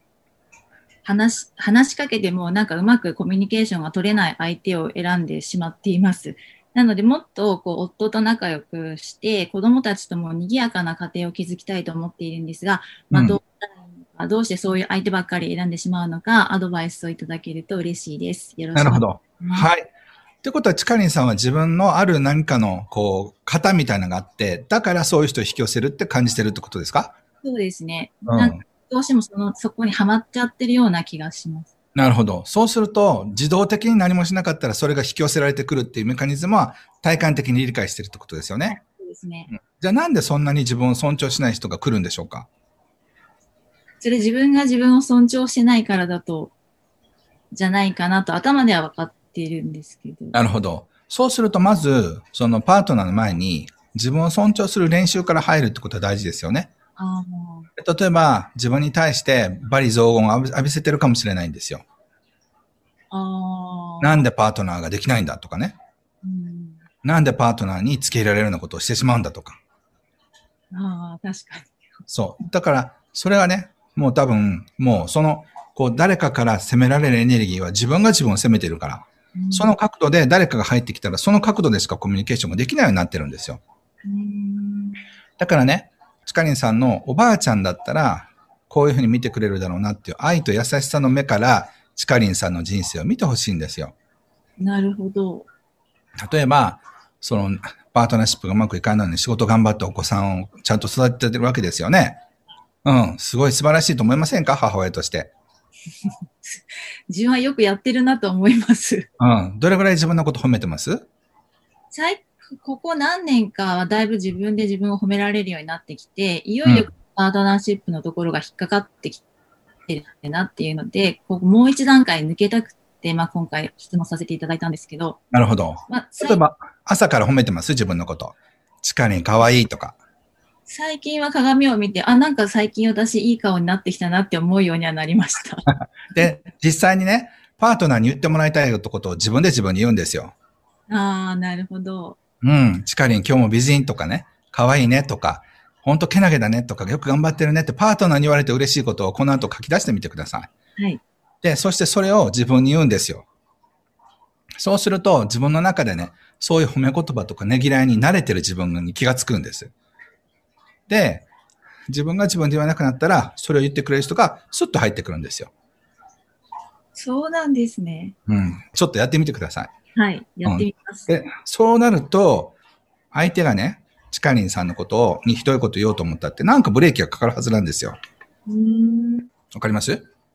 話、話しかけてもなんかうまくコミュニケーションが取れない相手を選んでしまっています。なので、もっとこう夫と仲良くして、子供たちとも賑やかな家庭を築きたいと思っているんですが、まあ、どうしたらいいのか、どうしてそういう相手ばっかり選んでしまうのか、アドバイスをいただけると嬉しいです。よろしくお願いします。なるほど。はい。ということは、チカリンさんは自分のある何かの、こう、型みたいなのがあって、だからそういう人を引き寄せるって感じてるってことですか？そうですね。うん、どうしてもその、そこにはまっちゃってるような気がします。なるほど。そうすると、自動的に何もしなかったら、それが引き寄せられてくるっていうメカニズムは、体感的に理解してるってことですよね。そうですね。じゃあなんでそんなに自分を尊重しない人が来るんでしょうか？それ自分が自分を尊重してないからだと、じゃないかなと頭では分かっているんですけど。なるほど。そうすると、まず、そのパートナーの前に、自分を尊重する練習から入るってことは大事ですよね。例えば、自分に対してバリ雑言を浴びせてるかもしれないんですよ。なんでパートナーができないんだとかね。なんでパートナーに付け入れられるようなことをしてしまうんだとか。ああ、確かに。そう。だから、それはね、もう多分、もうその、こう、誰かから責められるエネルギーは自分が自分を責めてるから、うん、その角度で誰かが入ってきたら、その角度でしかコミュニケーションができないようになってるんですよ。だからね、チカリンさんのおばあちゃんだったら、こういうふうに見てくれるだろうなっていう愛と優しさの目から、チカリンさんの人生を見てほしいんですよ。なるほど。例えば、その、パートナーシップがうまくいかないのに仕事頑張ってお子さんをちゃんと育ててるわけですよね。うん。すごい素晴らしいと思いませんか？母親として。自分はよくやってるなと思います。うん。どれぐらい自分のこと褒めてます？最ここ何年かはだいぶ自分で自分を褒められるようになってきて、いよいよパートナーシップのところが引っかかってきてるなっていうので、こうもう一段階抜けたくて、まあ、今回質問させていただいたんですけど。なるほど。まあ、例えば、朝から褒めてます？自分のこと。地下に可愛いとか。最近は鏡を見て、あ、なんか最近私いい顔になってきたなって思うようにはなりました。で、実際にね、パートナーに言ってもらいたいことを自分で自分に言うんですよ。ああ、なるほど。うん、チカリン今日も美人とかね、可愛いねとか、ほんとけなげだねとか、よく頑張ってるねってパートナーに言われて嬉しいことをこの後書き出してみてください。はい。で、そしてそれを自分に言うんですよ。そうすると自分の中でね、そういう褒め言葉とかねぎらいに慣れてる自分に気がつくんです。で、自分が自分で言わなくなったら、それを言ってくれる人がスッと入ってくるんですよ。そうなんですね。うん。ちょっとやってみてください。はい、やってみます。で、そうなると、相手がね、チカリンさんのことを、にひどいこと言おうと思ったって、なんかブレーキがかかるはずなんですよ。わかります？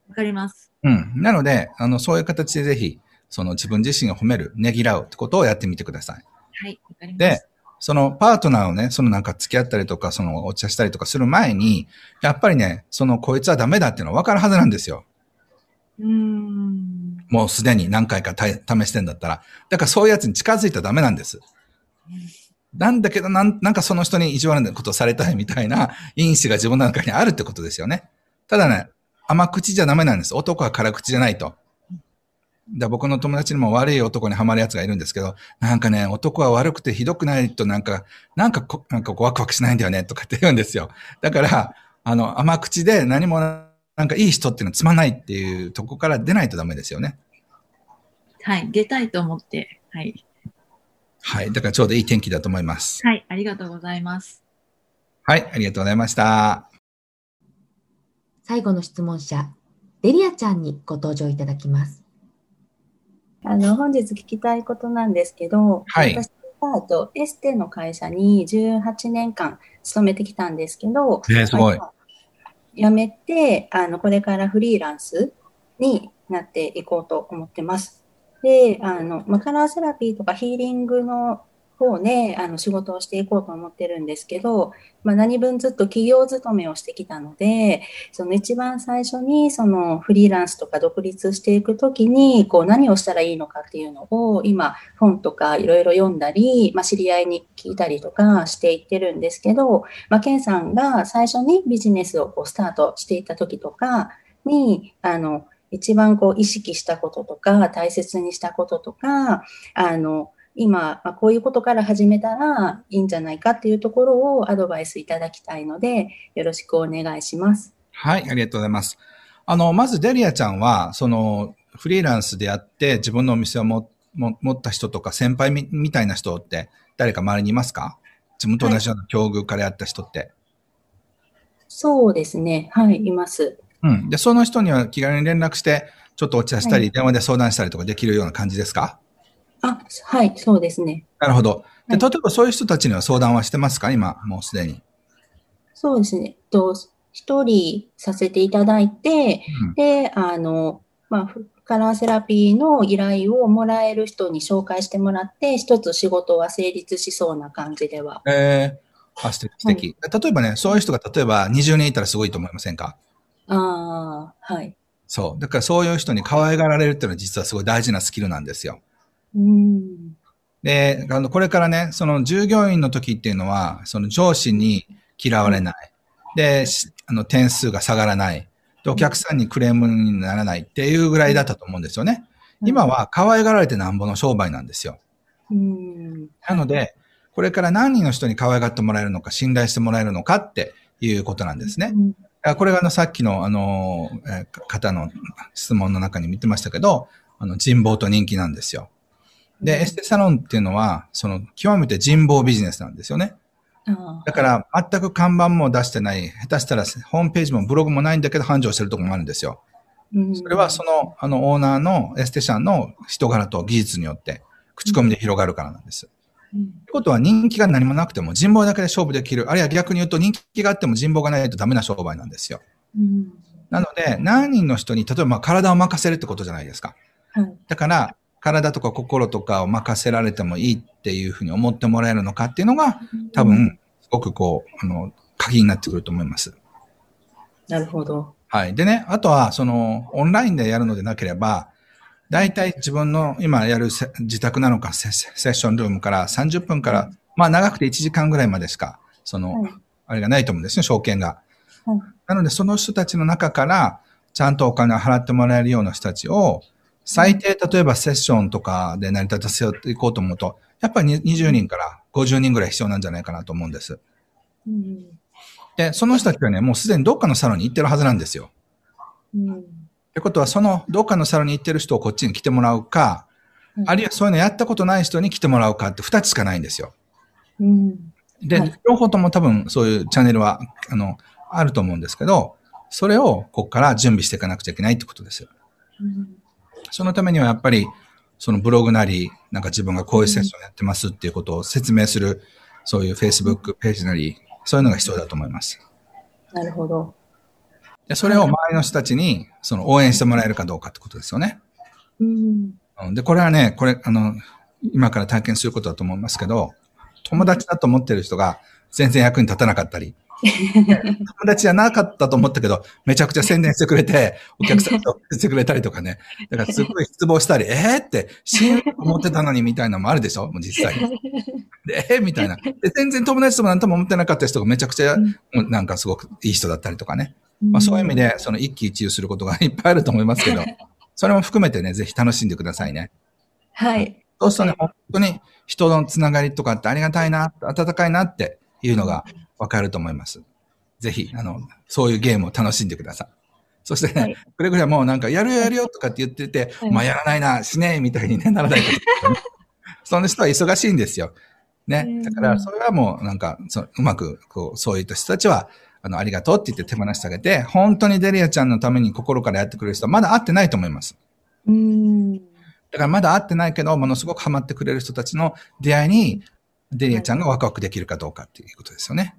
わかります。うん。なので、あの、そういう形でぜひ、その自分自身を褒める、ねぎらうってことをやってみてください。はい、わかります。で、そのパートナーをね、そのなんか付き合ったりとか、そのお茶したりとかする前に、やっぱりね、そのこいつはダメだっていうのは分かるはずなんですよ。うん。もうすでに何回か試してんだったら。だからそういうやつに近づいたらダメなんです。なんだけどなん、なんかその人に意地悪なことされたいみたいな因子が自分の中にあるってことですよね。ただね、甘口じゃダメなんです。男は辛口じゃないと。だ僕の友達にも悪い男にはまる奴がいるんですけど、なんかね、男は悪くてひどくないとなんか、なんかこ、なんかこうワクワクしないんだよねとかって言うんですよ。だから、あの、甘口で何もなんかいい人っていうのはつまないっていうとこから出ないとダメですよね。はい、出たいと思って、はい。はい、だからちょうどいい天気だと思います。はい、ありがとうございます。はい、ありがとうございました。最後の質問者、デリアちゃんにご登場いただきます。あの、本日聞きたいことなんですけど、はい、私はとエステの会社に18年間勤めてきたんですけど、えー、すごい。辞めて、あの、これからフリーランスになっていこうと思ってます。で、あの、まカラーセラピーとかヒーリングの方ね、あの、仕事をしていこうと思ってるんですけど、まあ、何分ずっと企業勤めをしてきたので、その一番最初に、そのフリーランスとか独立していくときに、こう、何をしたらいいのかっていうのを、今、本とかいろいろ読んだり、まあ、知り合いに聞いたりとかしていってるんですけど、まあ、ケンさんが最初にビジネスをこうスタートしていた時とかに、あの、一番こう意識したこととか、大切にしたこととか、あの、今、こういうことから始めたらいいんじゃないかっていうところをアドバイスいただきたいので、よろしくお願いします。はい、ありがとうございます。あの、まずデリアちゃんは、その、フリーランスでやって自分のお店をもも持った人とか先輩みみたいな人って誰か周りにいますか？自分と同じような境遇からやった人って。はい、そうですね。はい、います。うん。で、その人には気軽に連絡して、ちょっとお茶したり、はい、電話で相談したりとかできるような感じですか？あ、はい、そうですね。なるほど。で、例えばそういう人たちには相談はしてますか？今、もうすでに。そうですね。と、一人させていただいて、うん、で、あの、まあ、カラーセラピーの依頼をもらえる人に紹介してもらって、一つ仕事は成立しそうな感じでは。ええー、あ、素敵、素敵、はい、例えばね、そういう人が例えば20人いたらすごいと思いませんか？ああ、はい。そう。だからそういう人に可愛がられるっていうのは実はすごい大事なスキルなんですよ。うん。で、あの、これからね、その従業員の時っていうのは、その上司に嫌われない。で、あの、点数が下がらない。で、お客さんにクレームにならないっていうぐらいだったと思うんですよね。今は可愛がられてなんぼの商売なんですよ。なので、これから何人の人に可愛がってもらえるのか、信頼してもらえるのかっていうことなんですね。これがあの、さっきのあの、え方の質問の中に見てましたけど、あの、人望と人気なんですよ。で、エステサロンっていうのは、その、極めて人望ビジネスなんですよね。だから、全く看板も出してない、下手したらホームページもブログもないんだけど繁盛してるところもあるんですよ。それはその、あの、オーナーのエステシャンの人柄と技術によって、口コミで広がるからなんです。と、うん、いうことは人気が何もなくても人望だけで勝負できる。あるいは逆に言うと人気があっても人望がないとダメな商売なんですよ。うん、なので、何人の人に、例えばまあ体を任せるってことじゃないですか。はい、だから、体とか心とかを任せられてもいいっていうふうに思ってもらえるのかっていうのが、多分、すごくこう、あの、鍵になってくると思います。なるほど。はい。でね、あとは、その、オンラインでやるのでなければ、大体自分の今やる自宅なのかセッションルームから30分から、まあ長くて1時間ぐらいまでしか、その、あれがないと思うんですね、証券が。なので、その人たちの中から、ちゃんとお金を払ってもらえるような人たちを、最低、例えばセッションとかで成り立たせていこうと思うと、やっぱり20人から50人ぐらい必要なんじゃないかなと思うんです。うん、で、その人たちはね、もうすでにどっかのサロンに行ってるはずなんですよ。うん、ってことは、そのどっかのサロンに行ってる人をこっちに来てもらうか、うん、あるいはそういうのやったことない人に来てもらうかって2つしかないんですよ。うん、で、はい、両方とも多分そういうチャンネルは、あの、あると思うんですけど、それをここから準備していかなくちゃいけないってことです。うん、そのためにはやっぱり、そのブログなり、なんか自分がこういうセッションやってますっていうことを説明する、そういう Facebook ページなり、そういうのが必要だと思います。なるほど。で、それを周りの人たちに、その応援してもらえるかどうかってことですよね。うん。で、これはね、これ、あの、今から体験することだと思いますけど、友達だと思ってる人が全然役に立たなかったり、友達じゃなかったと思ったけど、めちゃくちゃ宣伝してくれて、お客さんとしてくれたりとかね。だからすごい失望したり、えーって、死ぬと思ってたのにみたいなのもあるでしょ？もう実際。で、えー、みたいな。で、全然友達ともなんとも思ってなかった人がめちゃくちゃ、なんかすごくいい人だったりとかね。まあそういう意味で、その一喜一憂することがいっぱいあると思いますけど、それも含めてね、ぜひ楽しんでくださいね。はい。そうするとね、本当に人のつながりとかってありがたいな、温かいなっていうのがわかると思います。ぜひ、あの、そういうゲームを楽しんでください。そしてね、はい、くれぐれもなんか、やるよやるよとかって言ってて、はい、まあやらないな、しねえみたいに、ね、ならないね。その人は忙しいんですよ。ね。だから、それはもうなんか、そうまく、こう、そういった人たちは、あの、ありがとうって言って手放してあげて、本当にデリアちゃんのために心からやってくれる人はまだ会ってないと思います。うん。だからまだ会ってないけど、ものすごくハマってくれる人たちの出会いに、デリアちゃんがワクワクできるかどうかっていうことですよね。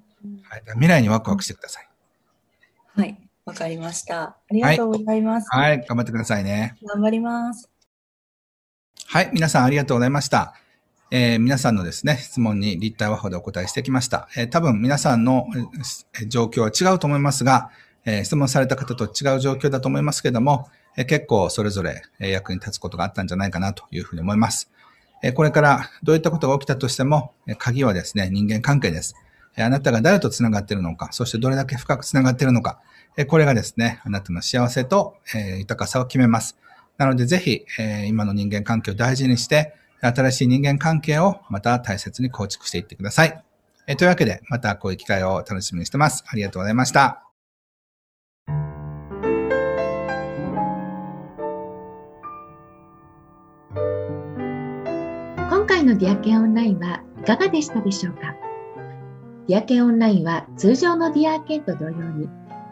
はい、未来にワクワクしてください。はい、わかりました。ありがとうございます、はい。はい、頑張ってくださいね。頑張ります。はい、皆さんありがとうございました。えー、皆さんのですね、質問に立体話法でお答えしてきました。えー、多分皆さんの、え状況は違うと思いますが、えー、質問された方と違う状況だと思いますけども、え結構それぞれ役に立つことがあったんじゃないかなというふうに思います。えこれからどういったことが起きたとしても、鍵はですね、人間関係です。あなたが誰と繋がっているのか、そしてどれだけ深く繋がっているのか、これがですね、あなたの幸せと、豊かさを決めます。なのでぜひ、今の人間関係を大事にして、新しい人間関係をまた大切に構築していってください。というわけで、またこういう機会を楽しみにしてます。ありがとうございました。今回のディアケンオンラインはいかがでしたでしょうか？ディアケンオンラインは通常のディアーケンと同様に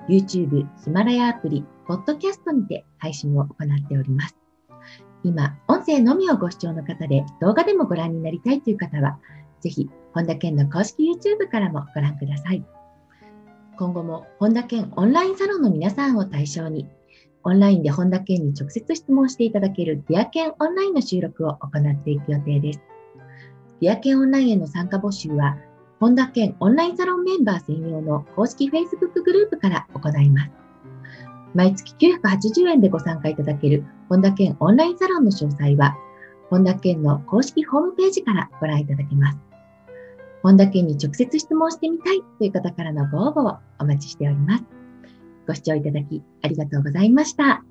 YouTube、ヒマラヤアプリ、ポッドキャストにて配信を行っております。今、音声のみをご視聴の方で動画でもご覧になりたいという方は、ぜひ、本田健の公式 YouTube からもご覧ください。今後も本田健オンラインサロンの皆さんを対象に、オンラインで本田健に直接質問していただけるディアケンオンラインの収録を行っていく予定です。ディアケンオンラインへの参加募集は、本田健オンラインサロンメンバー専用の公式 Facebook グループから行います。毎月980円でご参加いただける本田健オンラインサロンの詳細は、本田健の公式ホームページからご覧いただけます。本田健に直接質問してみたいという方からのご応募をお待ちしております。ご視聴いただきありがとうございました。